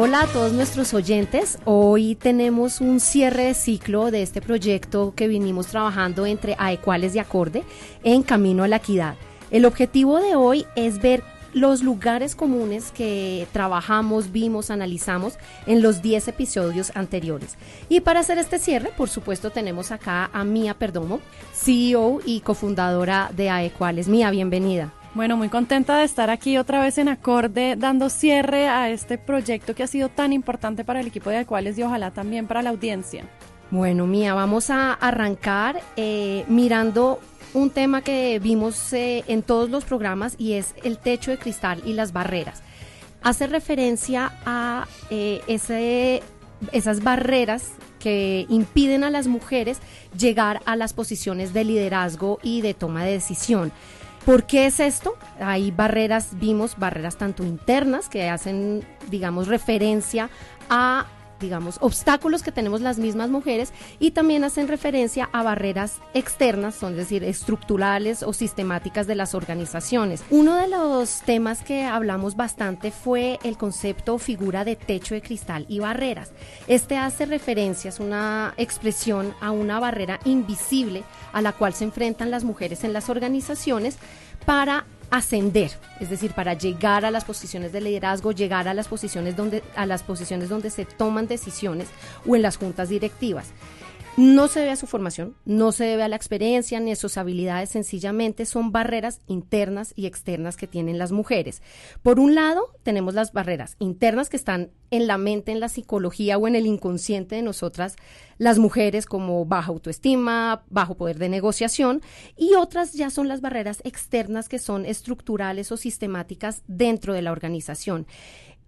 Hola a todos nuestros oyentes. Hoy tenemos un cierre de ciclo de este proyecto que vinimos trabajando entre Aecuales y Acorde en Camino a la Equidad. El objetivo de hoy es ver los lugares comunes que trabajamos, vimos, analizamos en los 10 episodios anteriores. Y para hacer este cierre, por supuesto, tenemos acá a Mía Perdomo, CEO y cofundadora de Aecuales. Mía, bienvenida. Bueno, muy contenta de estar aquí otra vez en Acorde, dando cierre a este proyecto que ha sido tan importante para el equipo de Acuales y ojalá también para la audiencia. Bueno, Mía, vamos a arrancar eh, mirando un tema que vimos eh, en todos los programas y es el techo de cristal y las barreras. Hace referencia a eh, esas barreras que impiden a las mujeres llegar a las posiciones de liderazgo y de toma de decisión. ¿Por qué es esto? Hay barreras, vimos barreras tanto internas que hacen, digamos, referencia a digamos, obstáculos que tenemos las mismas mujeres y también hacen referencia a barreras externas, son decir, estructurales o sistemáticas de las organizaciones. Uno de los temas que hablamos bastante fue el concepto o figura de techo de cristal y barreras. Este hace referencia, es una expresión a una barrera invisible a la cual se enfrentan las mujeres en las organizaciones para ascender, es decir, para llegar a las posiciones de liderazgo, llegar a las posiciones donde a las posiciones donde se toman decisiones o en las juntas directivas. No se debe a su formación, no se debe a la experiencia ni a sus habilidades, sencillamente son barreras internas y externas que tienen las mujeres. Por un lado, tenemos las barreras internas que están en la mente, en la psicología o en el inconsciente de nosotras, las mujeres, como baja autoestima, bajo poder de negociación, y otras ya son las barreras externas que son estructurales o sistemáticas dentro de la organización.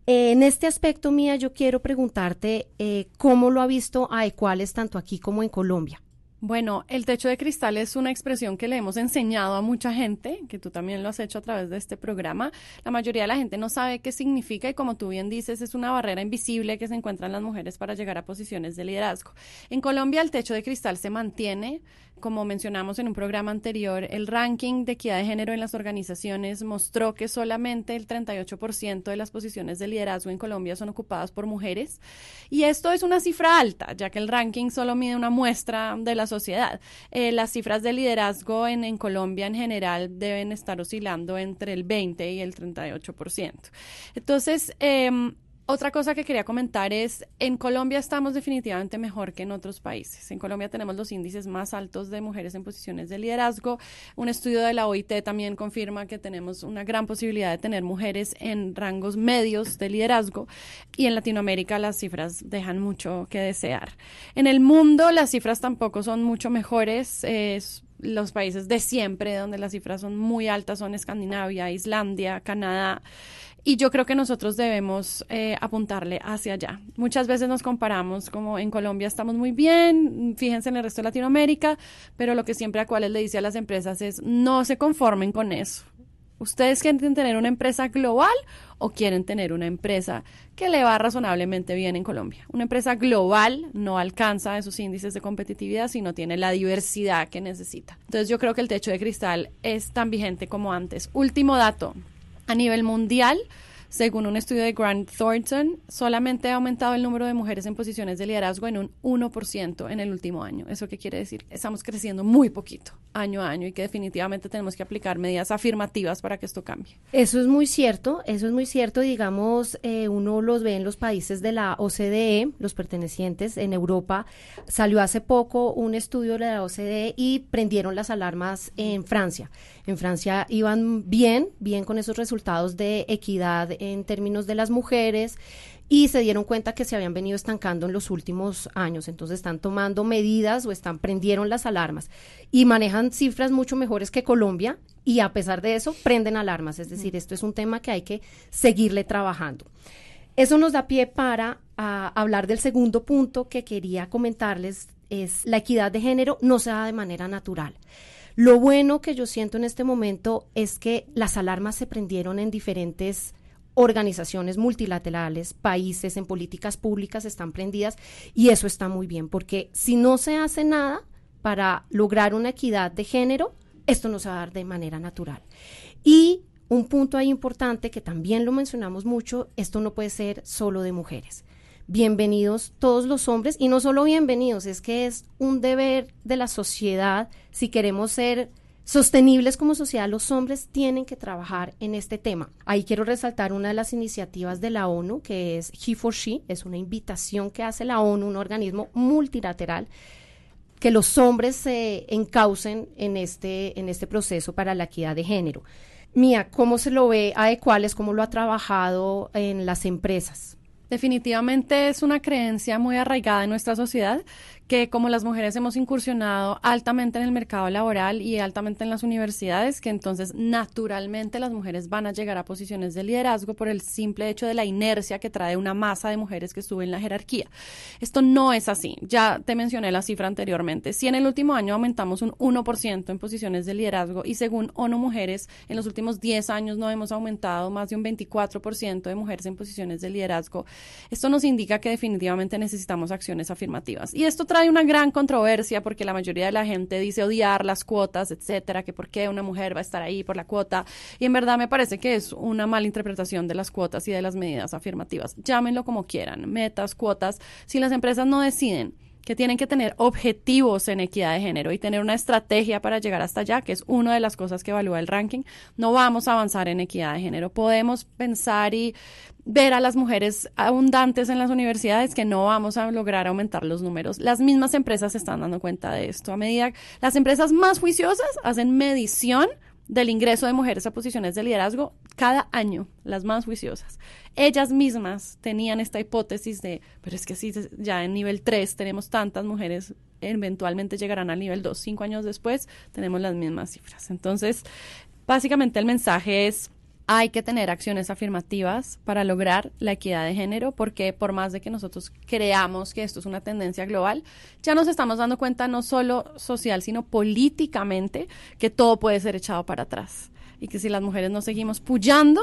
En este aspecto, Mía, yo quiero preguntarte eh, cómo lo ha visto a Ecuales tanto aquí como en Colombia. Bueno, el techo de cristal es una expresión que le hemos enseñado a mucha gente, que tú también lo has hecho a través de este programa. La mayoría de la gente no sabe qué significa y como tú bien dices, es una barrera invisible que se encuentran las mujeres para llegar a posiciones de liderazgo. En Colombia el techo de cristal se mantiene, como mencionamos en un programa anterior, el ranking de equidad de género en las organizaciones mostró que solamente el 38% de las posiciones de liderazgo en Colombia son ocupadas por mujeres. Y esto es una cifra alta, ya que el ranking solo mide una muestra de la sociedad. Eh, las cifras de liderazgo en, Colombia en general deben estar oscilando entre el 20 y el 38%. Entonces, eh, otra cosa que quería comentar es, en Colombia estamos definitivamente mejor que en otros países. En Colombia tenemos los índices más altos de mujeres en posiciones de liderazgo. Un estudio de la OIT también confirma que tenemos una gran posibilidad de tener mujeres en rangos medios de liderazgo y en Latinoamérica las cifras dejan mucho que desear. En el mundo las cifras tampoco son mucho mejores. los países de siempre, donde las cifras son muy altas, son Escandinavia, Islandia, Canadá. Y yo creo que nosotros debemos eh, apuntarle hacia allá. Muchas veces nos comparamos como en Colombia estamos muy bien, fíjense en el resto de Latinoamérica, pero lo que siempre a cuales le dice a las empresas es no se conformen con eso. ¿Ustedes quieren tener una empresa global o quieren tener una empresa que le va razonablemente bien en Colombia? Una empresa global no alcanza esos índices de competitividad si no tiene la diversidad que necesita. Entonces yo creo que el techo de cristal es tan vigente como antes. Último dato, a nivel mundial, según un estudio de Grant Thornton, solamente ha aumentado el número de mujeres en posiciones de liderazgo en un 1% en el último año. ¿Eso qué quiere decir? Estamos creciendo muy poquito, año a año, y que definitivamente tenemos que aplicar medidas afirmativas para que esto cambie. Eso es muy cierto, eso es muy cierto. Digamos, eh, uno los ve en los países de la OCDE, los pertenecientes en Europa. Salió hace poco un estudio de la OCDE y prendieron las alarmas en Francia. En Francia iban bien, bien con esos resultados de equidad en términos de las mujeres y se dieron cuenta que se habían venido estancando en los últimos años. Entonces están tomando medidas o están prendieron las alarmas y manejan cifras mucho mejores que Colombia y a pesar de eso prenden alarmas. Es decir, esto es un tema que hay que seguirle trabajando. Eso nos da pie para hablar del segundo punto que quería comentarles, es la equidad de género no se da de manera natural. Lo bueno que yo siento en este momento es que las alarmas se prendieron en diferentes organizaciones multilaterales, países, en políticas públicas están prendidas y eso está muy bien, porque si no se hace nada para lograr una equidad de género, esto no se va a dar de manera natural. Y un punto ahí importante que también lo mencionamos mucho, esto no puede ser solo de mujeres. Bienvenidos todos los hombres y no solo bienvenidos, es que es un deber de la sociedad si queremos ser sostenibles como sociedad, los hombres tienen que trabajar en este tema. Ahí quiero resaltar una de las iniciativas de la ONU, que es He for She, es una invitación que hace la ONU, un organismo multilateral, que los hombres se encaucen en este, en este proceso para la equidad de género. Mía, ¿cómo se lo ve a Ecuales? ¿Cómo lo ha trabajado en las empresas? Definitivamente es una creencia muy arraigada en nuestra sociedad que como las mujeres hemos incursionado altamente en el mercado laboral y altamente en las universidades, que entonces naturalmente las mujeres van a llegar a posiciones de liderazgo por el simple hecho de la inercia que trae una masa de mujeres que sube en la jerarquía. Esto no es así. Ya te mencioné la cifra anteriormente. Si en el último año aumentamos un 1% en posiciones de liderazgo y según ONU Mujeres, en los últimos 10 años no hemos aumentado más de un 24% de mujeres en posiciones de liderazgo, esto nos indica que definitivamente necesitamos acciones afirmativas. Y esto trae hay una gran controversia porque la mayoría de la gente dice odiar las cuotas, etcétera, que por qué una mujer va a estar ahí por la cuota. Y en verdad me parece que es una mala interpretación de las cuotas y de las medidas afirmativas. Llámenlo como quieran, metas, cuotas. Si las empresas no deciden que tienen que tener objetivos en equidad de género y tener una estrategia para llegar hasta allá, que es una de las cosas que evalúa el ranking, no vamos a avanzar en equidad de género. Podemos pensar y ver a las mujeres abundantes en las universidades que no vamos a lograr aumentar los números. Las mismas empresas se están dando cuenta de esto. A medida las empresas más juiciosas hacen medición del ingreso de mujeres a posiciones de liderazgo cada año, las más juiciosas. Ellas mismas tenían esta hipótesis de, pero es que si ya en nivel 3 tenemos tantas mujeres, eventualmente llegarán al nivel 2. Cinco años después tenemos las mismas cifras. Entonces, básicamente el mensaje es hay que tener acciones afirmativas para lograr la equidad de género, porque por más de que nosotros creamos que esto es una tendencia global, ya nos estamos dando cuenta no solo social, sino políticamente, que todo puede ser echado para atrás. Y que si las mujeres no seguimos puyando,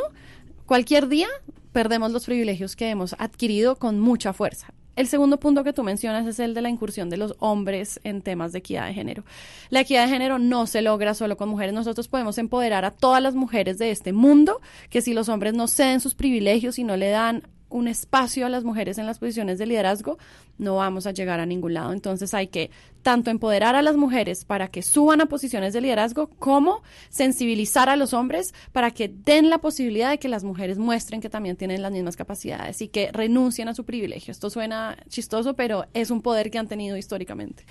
cualquier día perdemos los privilegios que hemos adquirido con mucha fuerza. El segundo punto que tú mencionas es el de la incursión de los hombres en temas de equidad de género. La equidad de género no se logra solo con mujeres. Nosotros podemos empoderar a todas las mujeres de este mundo, que si los hombres no ceden sus privilegios y no le dan un espacio a las mujeres en las posiciones de liderazgo, no vamos a llegar a ningún lado. Entonces hay que tanto empoderar a las mujeres para que suban a posiciones de liderazgo, como sensibilizar a los hombres para que den la posibilidad de que las mujeres muestren que también tienen las mismas capacidades y que renuncien a su privilegio. Esto suena chistoso, pero es un poder que han tenido históricamente.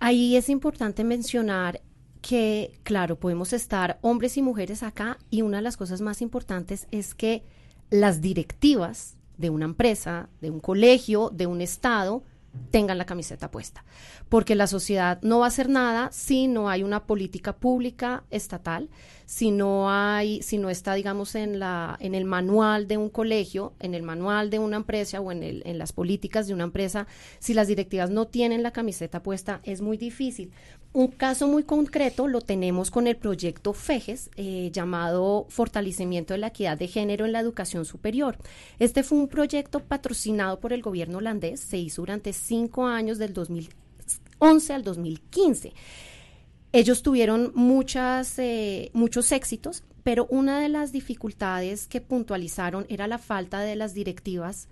Ahí es importante mencionar que, claro, podemos estar hombres y mujeres acá y una de las cosas más importantes es que las directivas de una empresa, de un colegio, de un estado, tengan la camiseta puesta. Porque la sociedad no va a hacer nada si no hay una política pública estatal, si no hay, si no está, digamos, en la, en el manual de un colegio, en el manual de una empresa o en, el, en las políticas de una empresa, si las directivas no tienen la camiseta puesta, es muy difícil. Un caso muy concreto lo tenemos con el proyecto FEGES, eh, llamado Fortalecimiento de la Equidad de Género en la Educación Superior. Este fue un proyecto patrocinado por el gobierno holandés, se hizo durante cinco años, del 2011 al 2015. Ellos tuvieron eh, muchos éxitos, pero una de las dificultades que puntualizaron era la falta de las directivas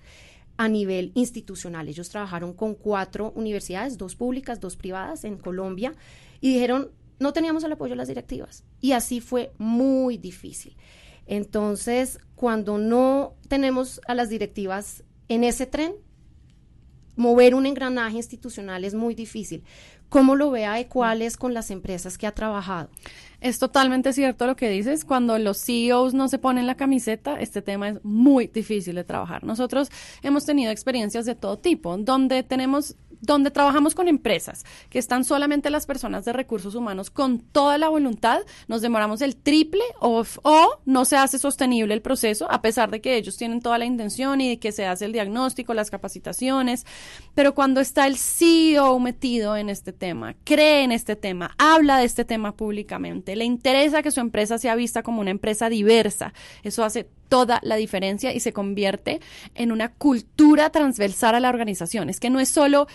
a nivel institucional. Ellos trabajaron con cuatro universidades, dos públicas, dos privadas en Colombia, y dijeron, no teníamos el apoyo de las directivas. Y así fue muy difícil. Entonces, cuando no tenemos a las directivas en ese tren, mover un engranaje institucional es muy difícil. ¿Cómo lo ve a Ecuales con las empresas que ha trabajado? Es totalmente cierto lo que dices. Cuando los CEOs no se ponen la camiseta, este tema es muy difícil de trabajar. Nosotros hemos tenido experiencias de todo tipo, donde tenemos donde trabajamos con empresas que están solamente las personas de recursos humanos con toda la voluntad, nos demoramos el triple o, o, no se hace sostenible el proceso, a pesar de que ellos tienen toda la intención y de que se hace el diagnóstico, las capacitaciones. Pero cuando está el CEO metido en este tema, cree en este tema, habla de este tema públicamente, le interesa que su empresa sea vista como una empresa diversa, eso hace toda la diferencia y se convierte en una cultura transversal a la organización. Es que no es solo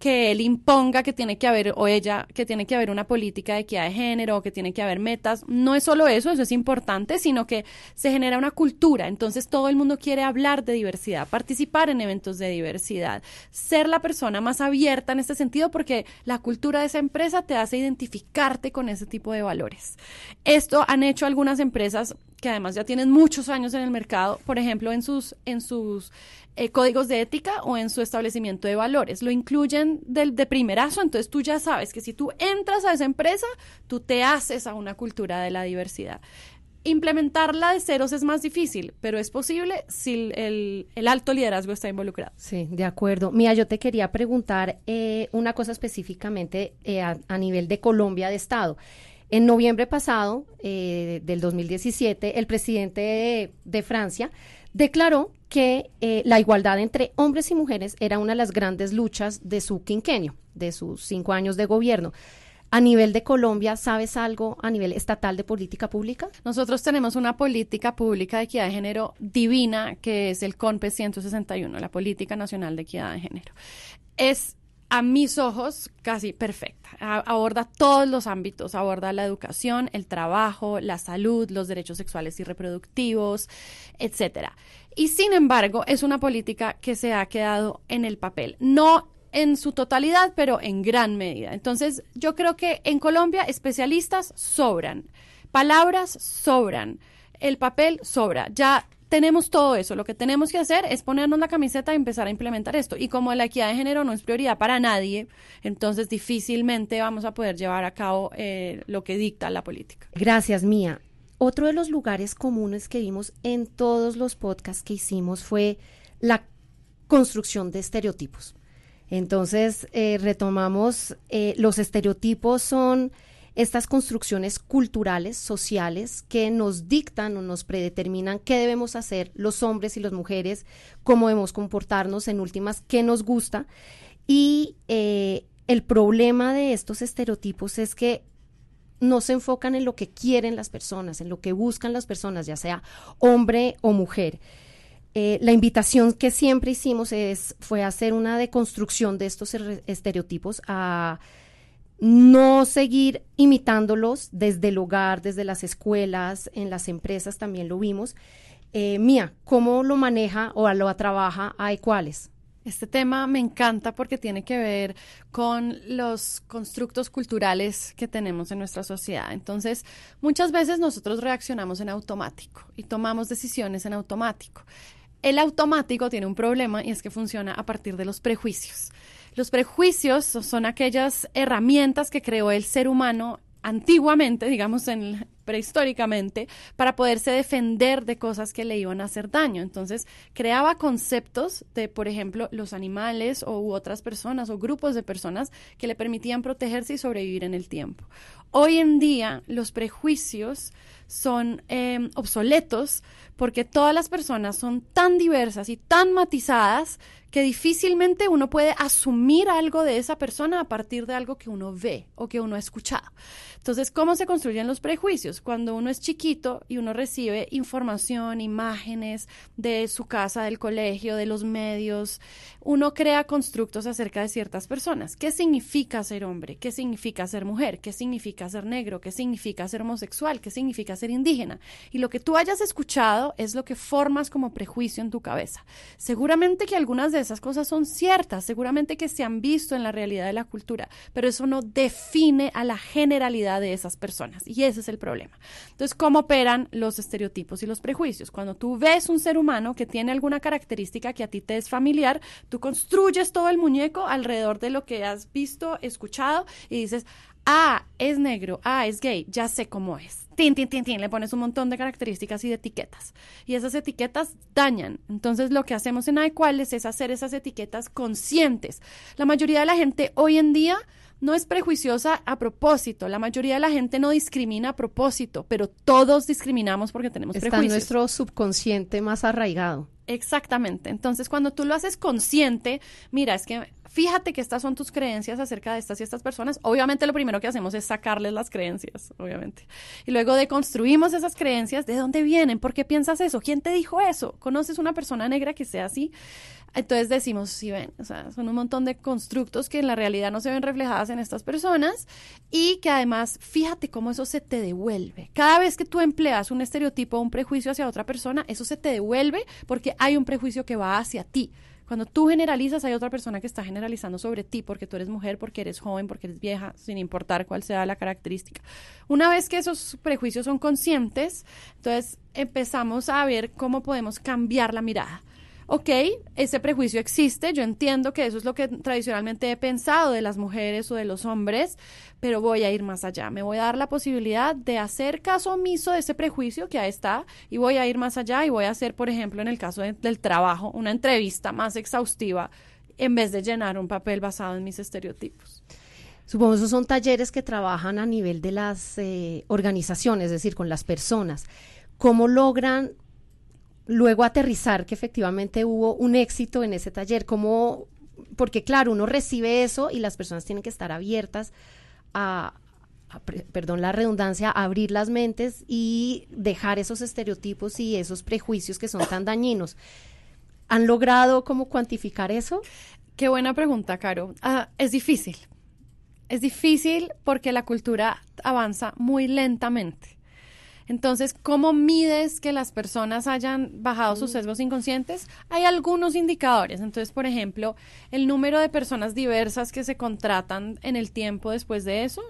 que él imponga que tiene que haber, o ella, que tiene que haber una política de equidad de género, o que tiene que haber metas. No es solo eso, eso es importante, sino que se genera una cultura. Entonces todo el mundo quiere hablar de diversidad, participar en eventos de diversidad, ser la persona más abierta en este sentido, porque la cultura de esa empresa te hace identificarte con ese tipo de valores. Esto han hecho algunas empresas que además ya tienen muchos años en el mercado, por ejemplo, en sus, en sus eh, códigos de ética o en su establecimiento de valores. Lo incluyen del, de primerazo, entonces tú ya sabes que si tú entras a esa empresa, tú te haces a una cultura de la diversidad. Implementarla de ceros es más difícil, pero es posible si el, alto liderazgo está involucrado. Sí, de acuerdo. Mía, yo te quería preguntar eh, una cosa específicamente eh, a, nivel de Colombia de Estado. En noviembre pasado del 2017, el presidente de Francia declaró que eh, la igualdad entre hombres y mujeres era una de las grandes luchas de su quinquenio, de sus cinco años de gobierno. A nivel de Colombia, ¿sabes algo a nivel estatal de política pública? Nosotros tenemos una política pública de equidad de género divina, que es el CONPE 161, la Política Nacional de Equidad de Género. Es a mis ojos, casi perfecta. aborda todos los ámbitos, aborda la educación, el trabajo, la salud, los derechos sexuales y reproductivos, etcétera. Y sin embargo, es una política que se ha quedado en el papel. No en su totalidad, pero en gran medida. Entonces, yo creo que en Colombia especialistas sobran, palabras sobran, el papel sobra. Ya tenemos todo eso. Lo que tenemos que hacer es ponernos la camiseta y empezar a implementar esto. Y como la equidad de género no es prioridad para nadie, entonces difícilmente vamos a poder llevar a cabo eh, lo que dicta la política. Gracias, Mía. Otro de los lugares comunes que vimos en todos los podcasts que hicimos fue la construcción de estereotipos. Entonces, eh, retomamos, eh, los estereotipos son estas construcciones culturales, sociales, que nos dictan o nos predeterminan qué debemos hacer los hombres y las mujeres, cómo debemos comportarnos, en últimas, qué nos gusta. Y eh, el problema de estos estereotipos es que no se enfocan en lo que quieren las personas, en lo que buscan las personas, ya sea hombre o mujer. Eh, la invitación que siempre hicimos es, fue hacer una deconstrucción de estos estereotipos a no seguir imitándolos desde el hogar, desde las escuelas, en las empresas también lo vimos. Eh, Mía, ¿cómo lo maneja o lo trabaja a cuáles? Este tema me encanta porque tiene que ver con los constructos culturales que tenemos en nuestra sociedad. Entonces, muchas veces nosotros reaccionamos en automático y tomamos decisiones en automático. El automático tiene un problema y es que funciona a partir de los prejuicios. Los prejuicios son aquellas herramientas que creó el ser humano antiguamente, digamos en prehistóricamente, para poderse defender de cosas que le iban a hacer daño. Entonces, creaba conceptos de, por ejemplo, los animales o u otras personas o grupos de personas que le permitían protegerse y sobrevivir en el tiempo. Hoy en día, los prejuicios son em, obsoletos porque todas las personas son tan diversas y tan matizadas que difícilmente uno puede asumir algo de esa persona a partir de algo que uno ve o que uno ha escuchado. Entonces, ¿cómo se construyen los prejuicios? Cuando uno es chiquito y uno recibe información, imágenes de su casa, del colegio, de los medios, uno crea constructos acerca de ciertas personas. ¿Qué significa ser hombre? ¿Qué significa ser mujer? ¿Qué significa ser negro? ¿Qué significa ser homosexual? ¿Qué significa ser indígena? Y lo que tú hayas escuchado es lo que formas como prejuicio en tu cabeza. Seguramente que algunas de esas cosas son ciertas, seguramente que se han visto en la realidad de la cultura, pero eso no define a la generalidad de esas personas y ese es el problema. Entonces, ¿cómo operan los estereotipos y los prejuicios? Cuando tú ves un ser humano que tiene alguna característica que a ti te es familiar, tú construyes todo el muñeco alrededor de lo que has visto, escuchado y dices, ah, es negro, ah, es gay, ya sé cómo es. Tin, tin, tin, tin, le pones un montón de características y de etiquetas. Y esas etiquetas dañan. Entonces, lo que hacemos en Adecuales es hacer esas etiquetas conscientes. La mayoría de la gente hoy en día no es prejuiciosa a propósito. La mayoría de la gente no discrimina a propósito, pero todos discriminamos porque tenemos Está prejuicios. nuestro subconsciente más arraigado. Exactamente. Entonces, cuando tú lo haces consciente, mira, es que fíjate que estas son tus creencias acerca de estas y estas personas. Obviamente, lo primero que hacemos es sacarles las creencias, obviamente. Y luego deconstruimos esas creencias. ¿De dónde vienen? ¿Por qué piensas eso? ¿Quién te dijo eso? ¿Conoces una persona negra que sea así? Entonces decimos, sí ven, o sea, son un montón de constructos que en la realidad no se ven reflejadas en estas personas y que además, fíjate cómo eso se te devuelve. Cada vez que tú empleas un estereotipo o un prejuicio hacia otra persona, eso se te devuelve porque hay un prejuicio que va hacia ti. Cuando tú generalizas, hay otra persona que está generalizando sobre ti porque tú eres mujer, porque eres joven, porque eres vieja, sin importar cuál sea la característica. Una vez que esos prejuicios son conscientes, entonces empezamos a ver cómo podemos cambiar la mirada ok, ese prejuicio existe, yo entiendo que eso es lo que tradicionalmente he pensado de las mujeres o de los hombres, pero voy a ir más allá, me voy a dar la posibilidad de hacer caso omiso de ese prejuicio que ahí está y voy a ir más allá y voy a hacer, por ejemplo, en el caso del trabajo, una entrevista más exhaustiva en vez de llenar un papel basado en mis estereotipos. Supongo que esos son talleres que trabajan a nivel de las eh, organizaciones, es decir, con las personas. ¿Cómo logran luego aterrizar que efectivamente hubo un éxito en ese taller, como, porque claro, uno recibe eso y las personas tienen que estar abiertas a, perdón la redundancia, a abrir las mentes y dejar esos estereotipos y esos prejuicios que son tan dañinos. ¿Han logrado cómo cuantificar eso? Qué buena pregunta, Caro. Ah, es difícil. Es difícil porque la cultura avanza muy lentamente. Entonces, ¿cómo mides que las personas hayan bajado sus sesgos inconscientes? Hay algunos indicadores. Entonces, por ejemplo, el número de personas diversas que se contratan en el tiempo después de eso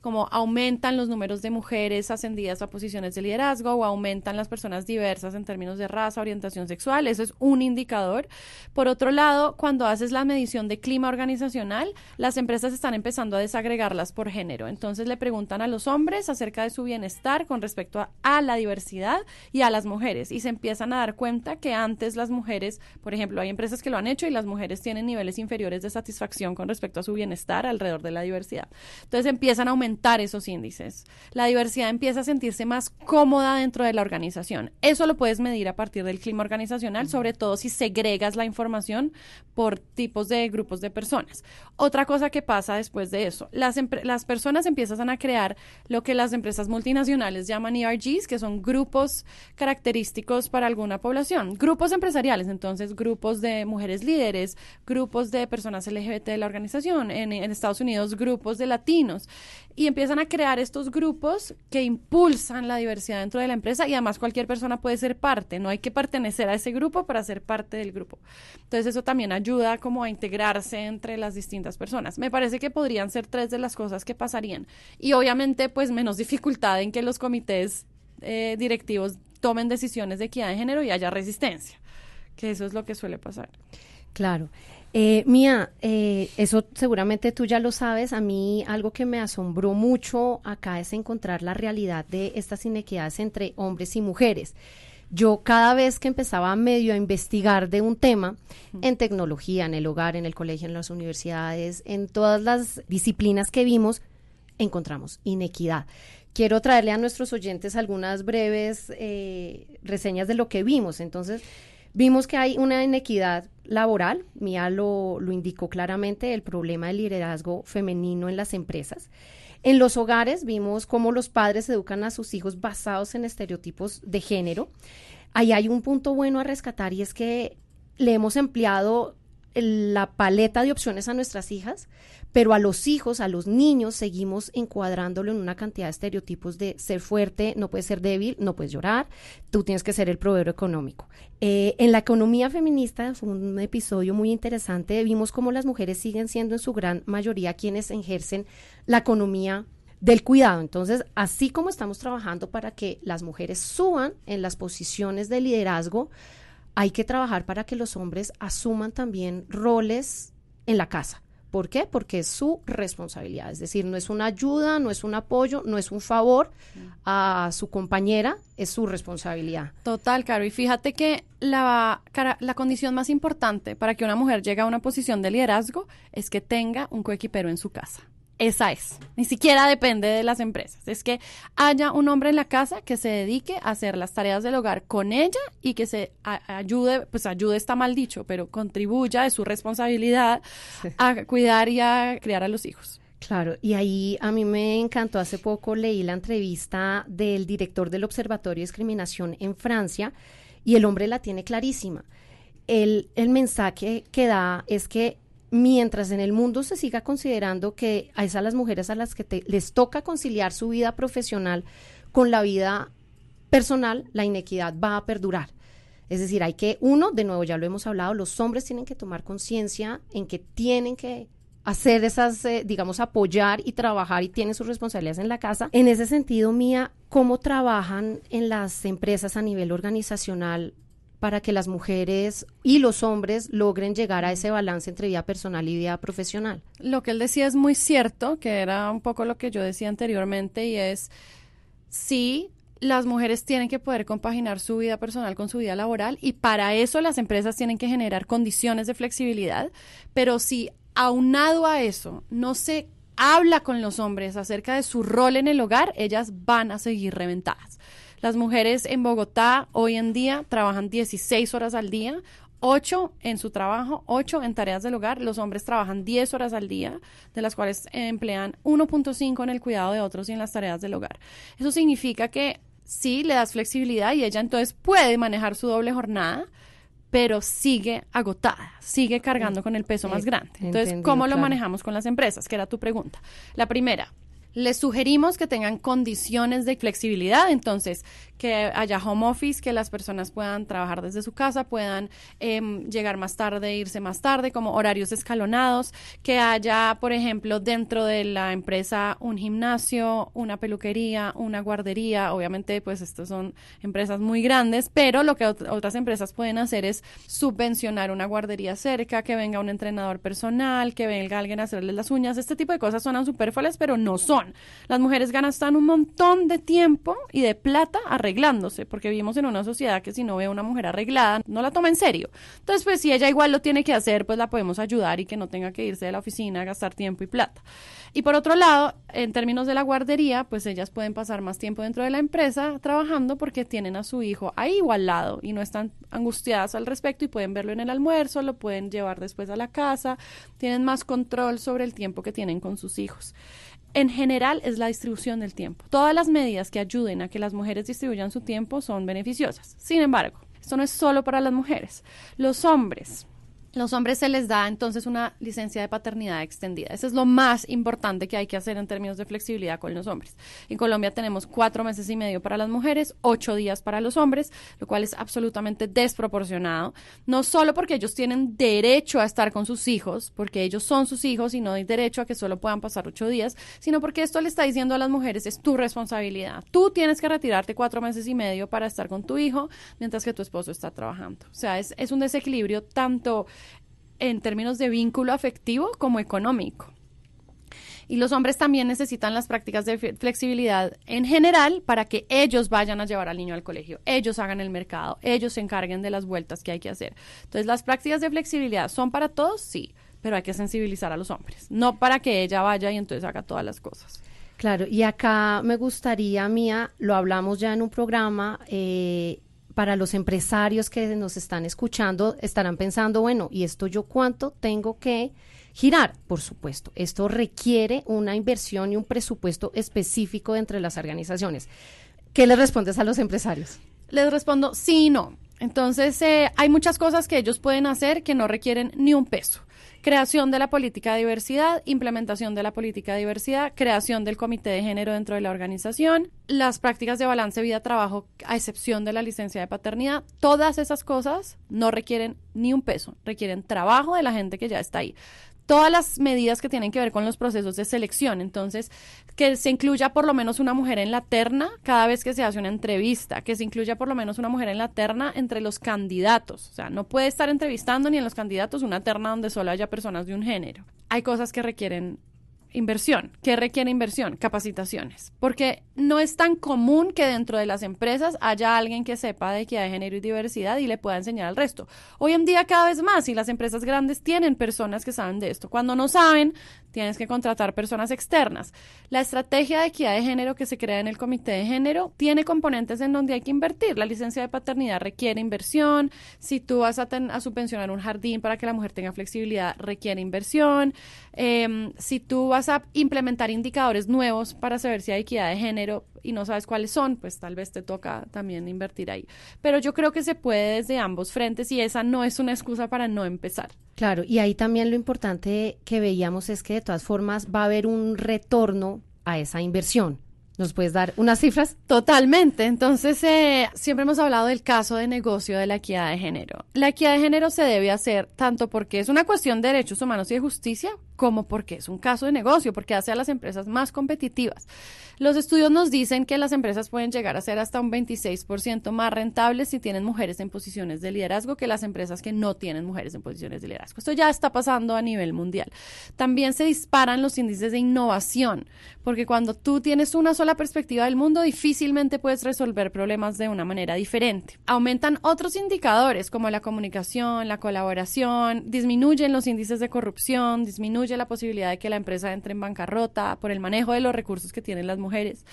como aumentan los números de mujeres ascendidas a posiciones de liderazgo o aumentan las personas diversas en términos de raza, orientación sexual. Eso es un indicador. Por otro lado, cuando haces la medición de clima organizacional, las empresas están empezando a desagregarlas por género. Entonces le preguntan a los hombres acerca de su bienestar con respecto a, la diversidad y a las mujeres. Y se empiezan a dar cuenta que antes las mujeres, por ejemplo, hay empresas que lo han hecho y las mujeres tienen niveles inferiores de satisfacción con respecto a su bienestar alrededor de la diversidad. Entonces empiezan a aumentar esos índices. La diversidad empieza a sentirse más cómoda dentro de la organización. Eso lo puedes medir a partir del clima organizacional, sobre todo si segregas la información por tipos de grupos de personas. Otra cosa que pasa después de eso, las, las personas empiezan a crear lo que las empresas multinacionales llaman ERGs, que son grupos característicos para alguna población, grupos empresariales, entonces grupos de mujeres líderes, grupos de personas LGBT de la organización, en, en Estados Unidos grupos de latinos y empiezan a crear estos grupos que impulsan la diversidad dentro de la empresa y además cualquier persona puede ser parte, no hay que pertenecer a ese grupo para ser parte del grupo. Entonces eso también ayuda como a integrarse entre las distintas personas. Me parece que podrían ser tres de las cosas que pasarían y obviamente pues menos dificultad en que los comités eh, directivos tomen decisiones de equidad de género y haya resistencia, que eso es lo que suele pasar. Claro. Eh, Mía, eh, eso seguramente tú ya lo sabes. A mí algo que me asombró mucho acá es encontrar la realidad de estas inequidades entre hombres y mujeres. Yo cada vez que empezaba medio a investigar de un tema en tecnología, en el hogar, en el colegio, en las universidades, en todas las disciplinas que vimos, encontramos inequidad. Quiero traerle a nuestros oyentes algunas breves eh, reseñas de lo que vimos. Entonces, vimos que hay una inequidad laboral, Mía lo, lo indicó claramente, el problema del liderazgo femenino en las empresas. En los hogares vimos cómo los padres educan a sus hijos basados en estereotipos de género. Ahí hay un punto bueno a rescatar y es que le hemos empleado la paleta de opciones a nuestras hijas, pero a los hijos, a los niños, seguimos encuadrándolo en una cantidad de estereotipos de ser fuerte, no puedes ser débil, no puedes llorar, tú tienes que ser el proveedor económico. Eh, en la economía feminista fue un episodio muy interesante, vimos cómo las mujeres siguen siendo en su gran mayoría quienes ejercen la economía del cuidado. Entonces, así como estamos trabajando para que las mujeres suban en las posiciones de liderazgo, hay que trabajar para que los hombres asuman también roles en la casa. ¿Por qué? Porque es su responsabilidad. Es decir, no es una ayuda, no es un apoyo, no es un favor a su compañera, es su responsabilidad. Total, Caro. Y fíjate que la, la condición más importante para que una mujer llegue a una posición de liderazgo es que tenga un coequipero en su casa. Esa es. Ni siquiera depende de las empresas. Es que haya un hombre en la casa que se dedique a hacer las tareas del hogar con ella y que se ayude, pues ayude está mal dicho, pero contribuya, de su responsabilidad a cuidar y a criar a los hijos. Claro, y ahí a mí me encantó, hace poco leí la entrevista del director del Observatorio de Discriminación en Francia y el hombre la tiene clarísima. El, el mensaje que da es que mientras en el mundo se siga considerando que a esas las mujeres a las que les toca conciliar su vida profesional con la vida personal, la inequidad va a perdurar. Es decir, hay que, uno, de nuevo ya lo hemos hablado, los hombres tienen que tomar conciencia en que tienen que hacer esas, eh, digamos, apoyar y trabajar y tienen sus responsabilidades en la casa. En ese sentido, Mía, ¿cómo trabajan en las empresas a nivel organizacional para que las mujeres y los hombres logren llegar a ese balance entre vida personal y vida profesional. Lo que él decía es muy cierto, que era un poco lo que yo decía anteriormente, y es, sí, las mujeres tienen que poder compaginar su vida personal con su vida laboral, y para eso las empresas tienen que generar condiciones de flexibilidad, pero si aunado a eso no se habla con los hombres acerca de su rol en el hogar, ellas van a seguir reventadas. Las mujeres en Bogotá hoy en día trabajan 16 horas al día, 8 en su trabajo, 8 en tareas del hogar. Los hombres trabajan 10 horas al día, de las cuales emplean 1.5 en el cuidado de otros y en las tareas del hogar. Eso significa que sí le das flexibilidad y ella entonces puede manejar su doble jornada, pero sigue agotada, sigue cargando con el peso más grande. Entonces, ¿cómo lo manejamos con las empresas? Que era tu pregunta. La primera, les sugerimos que tengan condiciones de flexibilidad, entonces que haya home office, que las personas puedan trabajar desde su casa, puedan em, llegar más tarde, irse más tarde, como horarios escalonados, que haya, por ejemplo, dentro de la empresa un gimnasio, una peluquería, una guardería. Obviamente, pues estas son empresas muy grandes, pero lo que otras empresas pueden hacer es subvencionar una guardería cerca, que venga un entrenador personal, que venga alguien a hacerles las uñas. Este tipo de cosas suenan superfluas, pero no son. Las mujeres gastan un montón de tiempo y de plata arreglándose, porque vivimos en una sociedad que si no ve a una mujer arreglada, no la toma en serio. Entonces, pues si ella igual lo tiene que hacer, pues la podemos ayudar y que no tenga que irse de la oficina a gastar tiempo y plata. Y por otro lado, en términos de la guardería, pues ellas pueden pasar más tiempo dentro de la empresa trabajando porque tienen a su hijo ahí o al lado y no están angustiadas al respecto y pueden verlo en el almuerzo, lo pueden llevar después a la casa, tienen más control sobre el tiempo que tienen con sus hijos en general es la distribución del tiempo. Todas las medidas que ayuden a que las mujeres distribuyan su tiempo son beneficiosas. Sin embargo, esto no es solo para las mujeres. Los hombres los hombres se les da entonces una licencia de paternidad extendida. Eso es lo más importante que hay que hacer en términos de flexibilidad con los hombres. En Colombia tenemos cuatro meses y medio para las mujeres, ocho días para los hombres, lo cual es absolutamente desproporcionado. No solo porque ellos tienen derecho a estar con sus hijos, porque ellos son sus hijos y no hay derecho a que solo puedan pasar ocho días, sino porque esto le está diciendo a las mujeres es tu responsabilidad. Tú tienes que retirarte cuatro meses y medio para estar con tu hijo mientras que tu esposo está trabajando. O sea, es, es un desequilibrio tanto en términos de vínculo afectivo como económico. Y los hombres también necesitan las prácticas de flexibilidad en general para que ellos vayan a llevar al niño al colegio, ellos hagan el mercado, ellos se encarguen de las vueltas que hay que hacer. Entonces, las prácticas de flexibilidad son para todos, sí, pero hay que sensibilizar a los hombres, no para que ella vaya y entonces haga todas las cosas. Claro, y acá me gustaría, Mía, lo hablamos ya en un programa, eh, para los empresarios que nos están escuchando, estarán pensando, bueno, ¿y esto yo cuánto tengo que girar? Por supuesto, esto requiere una inversión y un presupuesto específico entre las organizaciones. ¿Qué le respondes a los empresarios? Les respondo sí y no. Entonces, eh, hay muchas cosas que ellos pueden hacer que no requieren ni un peso. Creación de la política de diversidad, implementación de la política de diversidad, creación del comité de género dentro de la organización, las prácticas de balance vida-trabajo, a excepción de la licencia de paternidad, todas esas cosas no requieren ni un peso, requieren trabajo de la gente que ya está ahí todas las medidas que tienen que ver con los procesos de selección. Entonces, que se incluya por lo menos una mujer en la terna cada vez que se hace una entrevista, que se incluya por lo menos una mujer en la terna entre los candidatos. O sea, no puede estar entrevistando ni en los candidatos una terna donde solo haya personas de un género. Hay cosas que requieren Inversión. ¿Qué requiere inversión? Capacitaciones. Porque no es tan común que dentro de las empresas haya alguien que sepa de que hay género y diversidad y le pueda enseñar al resto. Hoy en día cada vez más y las empresas grandes tienen personas que saben de esto. Cuando no saben, tienes que contratar personas externas. La estrategia de equidad de género que se crea en el comité de género tiene componentes en donde hay que invertir. La licencia de paternidad requiere inversión. Si tú vas a, a subvencionar un jardín para que la mujer tenga flexibilidad, requiere inversión. Em, si tú vas a implementar indicadores nuevos para saber si hay equidad de género y no sabes cuáles son, pues tal vez te toca también invertir ahí. Pero yo creo que se puede desde ambos frentes y esa no es una excusa para no empezar. Claro, y ahí también lo importante que veíamos es que de todas formas va a haber un retorno a esa inversión. ¿Nos puedes dar unas cifras? Totalmente. Entonces, eh, siempre hemos hablado del caso de negocio de la equidad de género. La equidad de género se debe hacer tanto porque es una cuestión de derechos humanos y de justicia, como porque es un caso de negocio, porque hace a las empresas más competitivas. Los estudios nos dicen que las empresas pueden llegar a ser hasta un 26% más rentables si tienen mujeres en posiciones de liderazgo que las empresas que no tienen mujeres en posiciones de liderazgo. Esto ya está pasando a nivel mundial. También se disparan los índices de innovación, porque cuando tú tienes una sola perspectiva del mundo, difícilmente puedes resolver problemas de una manera diferente. Aumentan otros indicadores como la comunicación, la colaboración, disminuyen los índices de corrupción, la posibilidad de que la empresa entre en bancarrota por el manejo de los recursos que tienen las mujeres.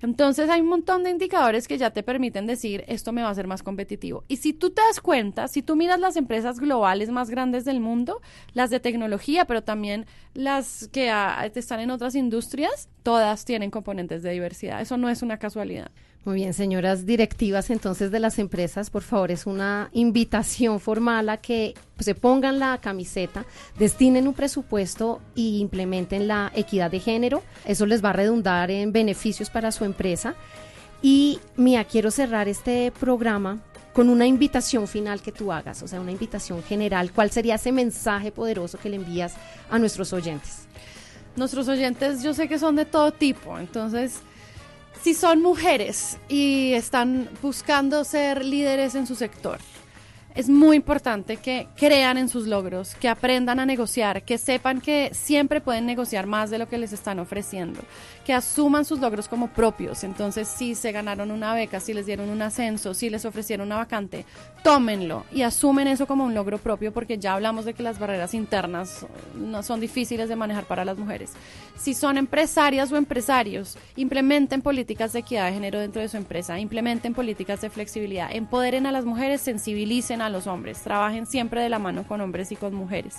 Entonces hay un montón de indicadores que ya te permiten decir esto me va a hacer más competitivo. Y si tú te das cuenta, si tú miras las empresas globales más grandes del mundo, las de tecnología, pero también las que ah, están en otras industrias, todas tienen componentes de diversidad. Eso no es una casualidad. Muy bien, señoras directivas entonces de las empresas, por favor, es una invitación formal a que se pongan la camiseta, destinen un presupuesto y implementen la equidad de género. Eso les va a redundar en beneficios para su empresa. Y Mía, quiero cerrar este programa con una invitación final que tú hagas, o sea, una invitación general. ¿Cuál sería ese mensaje poderoso que le envías a nuestros oyentes? Nuestros oyentes yo sé que son de todo tipo, entonces si son mujeres y están buscando ser líderes en su sector, es muy importante que crean en sus logros, que aprendan a negociar, que sepan que siempre pueden negociar más de lo que les están ofreciendo, que asuman sus logros como propios. Entonces, si se ganaron una beca, si les dieron un ascenso, si les ofrecieron una vacante, tómenlo y asumen eso como un logro propio porque ya hablamos de que las barreras internas no son difíciles de manejar para las mujeres. Si son empresarias o empresarios, implementen políticas de equidad de género dentro de su empresa, implementen políticas de flexibilidad, empoderen a las mujeres, sensibilicen a los hombres, trabajen siempre de la mano con hombres y con mujeres.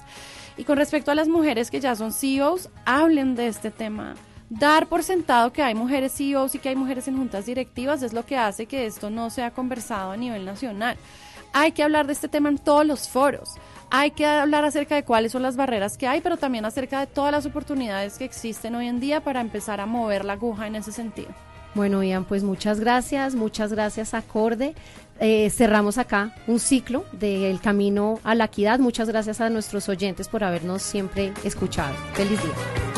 Y con respecto a las mujeres que ya son CEOs, hablen de este tema dar por sentado que hay mujeres CEOs y que hay mujeres en juntas directivas es lo que hace que esto no sea conversado a nivel nacional. Hay que hablar de este tema en todos los foros. Hay que hablar acerca de cuáles son las barreras que hay, pero también acerca de todas las oportunidades que existen hoy en día para empezar a mover la aguja en ese sentido. Bueno, Ian, pues muchas gracias, muchas gracias Acorde. Eh, cerramos acá un ciclo del camino a la equidad. Muchas gracias a nuestros oyentes por habernos siempre escuchado. Feliz día.